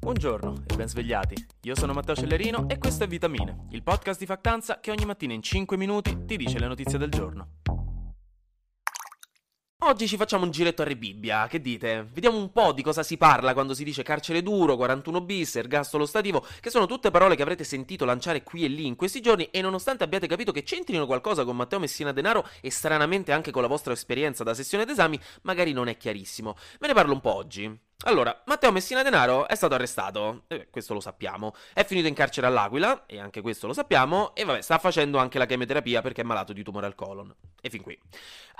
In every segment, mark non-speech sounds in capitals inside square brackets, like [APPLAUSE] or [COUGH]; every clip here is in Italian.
Buongiorno e ben svegliati. Io sono Matteo Cellerino e questo è Vitamine, il podcast di Factanza che ogni mattina in 5 minuti ti dice le notizie del giorno. Oggi ci facciamo un giretto a Re Bibbia, che dite? Vediamo un po' di cosa si parla quando si dice carcere duro, 41 bis, ergastolo stativo, che sono tutte parole che avrete sentito lanciare qui e lì in questi giorni e nonostante abbiate capito che c'entrino qualcosa con Matteo Messina Denaro e stranamente anche con la vostra esperienza da sessione d'esami, magari non è chiarissimo. Ve ne parlo un po' oggi. Allora, Matteo Messina Denaro è stato arrestato, eh, questo lo sappiamo, è finito in carcere all'Aquila, e anche questo lo sappiamo, e vabbè, sta facendo anche la chemioterapia perché è malato di tumore al colon. E fin qui.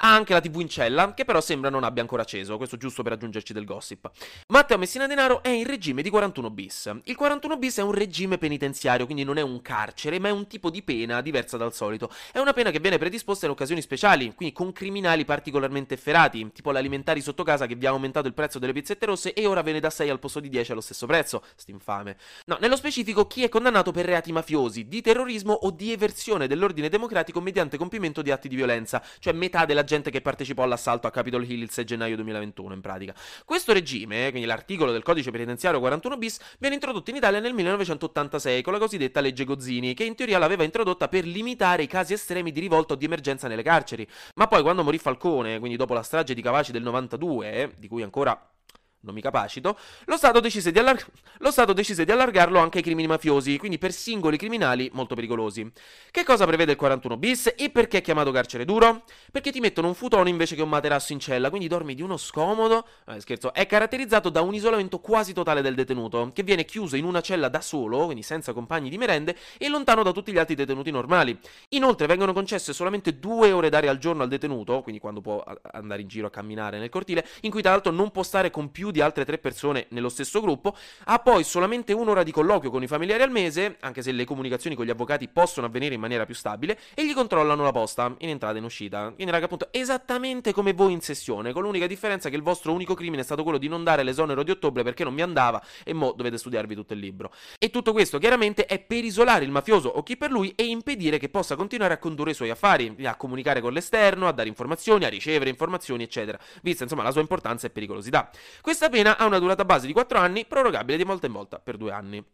Ha anche la TV in cella, che però sembra non abbia ancora acceso, questo giusto per aggiungerci del gossip. Matteo Messina Denaro è in regime di 41 bis. Il 41 bis è un regime penitenziario, quindi non è un carcere, ma è un tipo di pena diversa dal solito. È una pena che viene predisposta in occasioni speciali, quindi con criminali particolarmente efferati, tipo l'alimentari sotto casa che vi ha aumentato il prezzo delle pizzette rosse e ora ve ne dà 6 al posto di 10 allo stesso prezzo. St'infame. No, nello specifico chi è condannato per reati mafiosi, di terrorismo o di eversione dell'ordine democratico mediante compimento di atti di violenza, cioè metà della gente che partecipò all'assalto a Capitol Hill il 6 gennaio 2021 in pratica. Questo regime, quindi l'articolo del codice penitenziario 41 bis, viene introdotto in Italia nel 1986 con la cosiddetta legge Gozzini, che in teoria l'aveva introdotta per limitare i casi estremi di rivolta o di emergenza nelle carceri. Ma poi quando morì Falcone, quindi dopo la strage di Cavaci del 92, di cui ancora non mi capacito, lo Stato, decise di allar- lo Stato decise di allargarlo anche ai crimini mafiosi, quindi per singoli criminali molto pericolosi. Che cosa prevede il 41 bis e perché è chiamato carcere duro? Perché ti mettono un futone invece che un materasso in cella, quindi dormi di uno scomodo. Eh, scherzo, è caratterizzato da un isolamento quasi totale del detenuto, che viene chiuso in una cella da solo, quindi senza compagni di merende, e lontano da tutti gli altri detenuti normali. Inoltre vengono concesse solamente due ore d'aria al giorno al detenuto, quindi quando può andare in giro a camminare nel cortile, in cui tra l'altro non può stare con più di altre tre persone nello stesso gruppo, ha poi solamente un'ora di colloquio con i familiari al mese, anche se le comunicazioni con gli avvocati possono avvenire in maniera più stabile, e gli controllano la posta in entrata e in uscita. Quindi, raga, appunto, esattamente come voi in sessione, con l'unica differenza che il vostro unico crimine è stato quello di non dare l'esonero di ottobre perché non vi andava e mo dovete studiarvi tutto il libro. E tutto questo chiaramente è per isolare il mafioso o chi per lui e impedire che possa continuare a condurre i suoi affari, a comunicare con l'esterno, a dare informazioni, a ricevere informazioni, eccetera, vista insomma la sua importanza e pericolosità. Questa pena ha una durata base di 4 anni, prorogabile di volta in volta per 2 anni.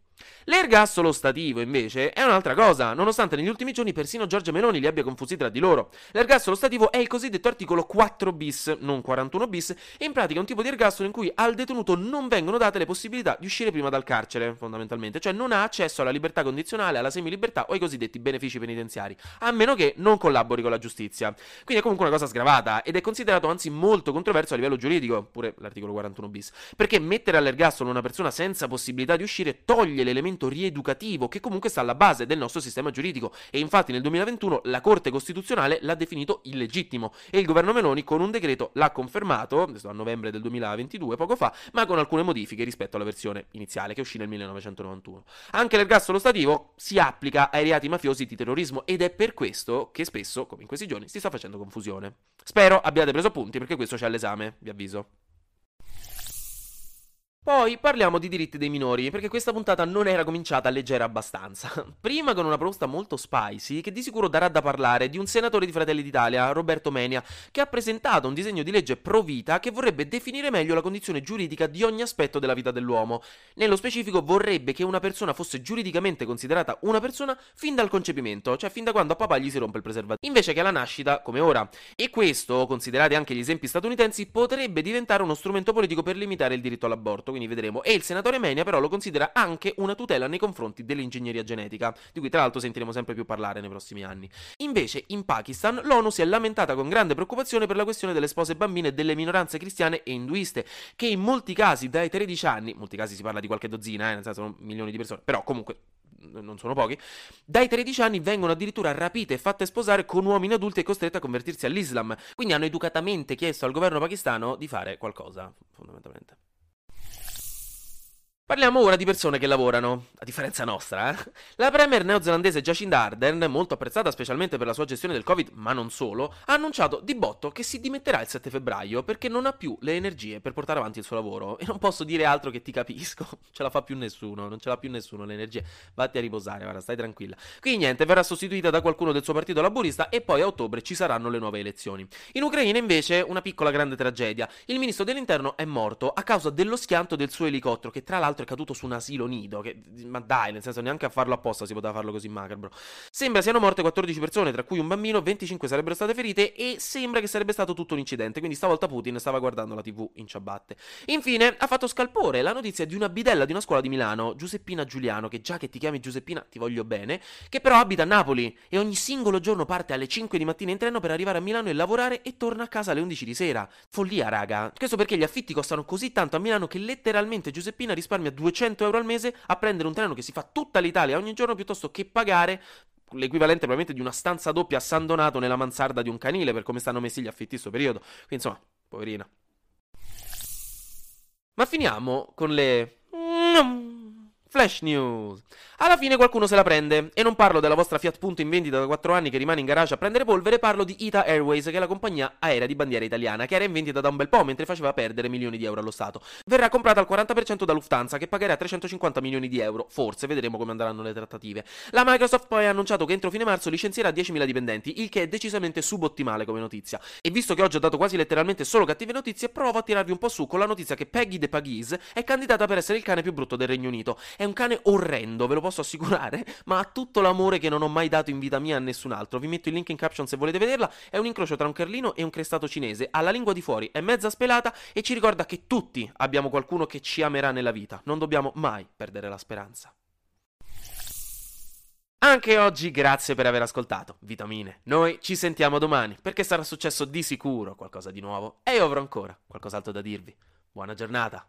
L'ergastolo stativo, invece, è un'altra cosa, nonostante negli ultimi giorni persino Giorgia Meloni li abbia confusi tra di loro. L'ergastolo stativo è il cosiddetto articolo 4 bis, non 41 bis, e in pratica è un tipo di ergastolo in cui al detenuto non vengono date le possibilità di uscire prima dal carcere, fondamentalmente, cioè non ha accesso alla libertà condizionale, alla semilibertà o ai cosiddetti benefici penitenziari, a meno che non collabori con la giustizia. Quindi è comunque una cosa sgravata ed è considerato anzi molto controverso a livello giuridico, pure l'articolo 41 bis, perché mettere all'ergastolo una persona senza possibilità di uscire toglie l'elemento rieducativo che comunque sta alla base del nostro sistema giuridico e infatti nel 2021 la Corte Costituzionale l'ha definito illegittimo e il governo Meloni con un decreto l'ha confermato, a novembre del 2022, poco fa, ma con alcune modifiche rispetto alla versione iniziale che uscì nel 1991. Anche l'ergastolo stativo si applica ai reati mafiosi di terrorismo ed è per questo che spesso, come in questi giorni, si sta facendo confusione. Spero abbiate preso appunti perché questo c'è all'esame, vi avviso. Poi parliamo di diritti dei minori, perché questa puntata non era cominciata leggera abbastanza. [LAUGHS] Prima con una proposta molto spicy, che di sicuro darà da parlare, di un senatore di Fratelli d'Italia, Roberto Menia, che ha presentato un disegno di legge pro vita che vorrebbe definire meglio la condizione giuridica di ogni aspetto della vita dell'uomo. Nello specifico vorrebbe che una persona fosse giuridicamente considerata una persona fin dal concepimento, cioè fin da quando a papà gli si rompe il preservativo, invece che alla nascita, come ora. E questo, considerati anche gli esempi statunitensi, potrebbe diventare uno strumento politico per limitare il diritto all'aborto quindi vedremo. E il senatore Menia però lo considera anche una tutela nei confronti dell'ingegneria genetica, di cui tra l'altro sentiremo sempre più parlare nei prossimi anni. Invece, in Pakistan, l'ONU si è lamentata con grande preoccupazione per la questione delle spose bambine delle minoranze cristiane e induiste, che in molti casi dai 13 anni, in molti casi si parla di qualche dozzina, eh, nel senso milioni di persone, però comunque non sono pochi, dai 13 anni vengono addirittura rapite e fatte sposare con uomini adulti e costrette a convertirsi all'Islam. Quindi hanno educatamente chiesto al governo pakistano di fare qualcosa, fondamentalmente. Parliamo ora di persone che lavorano, a differenza nostra, eh? La premier neozelandese Jacinda Ardern, molto apprezzata specialmente per la sua gestione del Covid, ma non solo, ha annunciato di botto che si dimetterà il 7 febbraio perché non ha più le energie per portare avanti il suo lavoro. E non posso dire altro che ti capisco, ce la fa più nessuno, non ce l'ha più nessuno le energie. Vatti a riposare, guarda, stai tranquilla. Quindi niente, verrà sostituita da qualcuno del suo partito laburista e poi a ottobre ci saranno le nuove elezioni. In Ucraina invece una piccola grande tragedia. Il ministro dell'interno è morto a causa dello schianto del suo elicottero che tra l'altro è caduto su un asilo nido. Che, ma dai, nel senso, neanche a farlo apposta si poteva farlo così macabro. Sembra siano morte 14 persone, tra cui un bambino, 25 sarebbero state ferite e sembra che sarebbe stato tutto un incidente. Quindi stavolta Putin stava guardando la TV in ciabatte. Infine, ha fatto scalpore la notizia di una bidella di una scuola di Milano, Giuseppina Giuliano, che già che ti chiami Giuseppina ti voglio bene, che però abita a Napoli e ogni singolo giorno parte alle 5 di mattina in treno per arrivare a Milano e lavorare e torna a casa alle 11 di sera. Follia, raga. Questo perché gli affitti costano così tanto a Milano che letteralmente Giuseppina risparmia 200 euro al mese a prendere un treno che si fa tutta l'Italia ogni giorno piuttosto che pagare l'equivalente probabilmente di una stanza doppia a San Donato nella mansarda di un canile per come stanno messi gli affitti in questo periodo. Quindi insomma, poverina. Ma finiamo con le... Flash News. Alla fine qualcuno se la prende. E non parlo della vostra Fiat Punto in vendita da 4 anni che rimane in garage a prendere polvere, parlo di Ita Airways, che è la compagnia aerea di bandiera italiana, che era in vendita da un bel po' mentre faceva perdere milioni di euro allo Stato. Verrà comprata al 40% da Lufthansa, che pagherà 350 milioni di euro. Forse, vedremo come andranno le trattative. La Microsoft poi ha annunciato che entro fine marzo licenzierà 10.000 dipendenti, il che è decisamente subottimale come notizia. E visto che oggi ho dato quasi letteralmente solo cattive notizie, provo a tirarvi un po' su con la notizia che Peggy De Pagis è candidata per essere il cane più brutto del Regno Unito. È un cane orrendo, ve lo posso assicurare [LAUGHS] ma ha tutto l'amore che non ho mai dato in vita mia a nessun altro. Vi metto il link in caption se volete vederla. È un incrocio tra un carlino e un crestato cinese. Ha la lingua di fuori, è mezza spelata e ci ricorda che tutti abbiamo qualcuno che ci amerà nella vita. Non dobbiamo mai perdere la speranza. Anche oggi grazie per aver ascoltato, vitamine. Noi ci sentiamo domani perché sarà successo di sicuro qualcosa di nuovo e io avrò ancora qualcos'altro da dirvi. Buona giornata.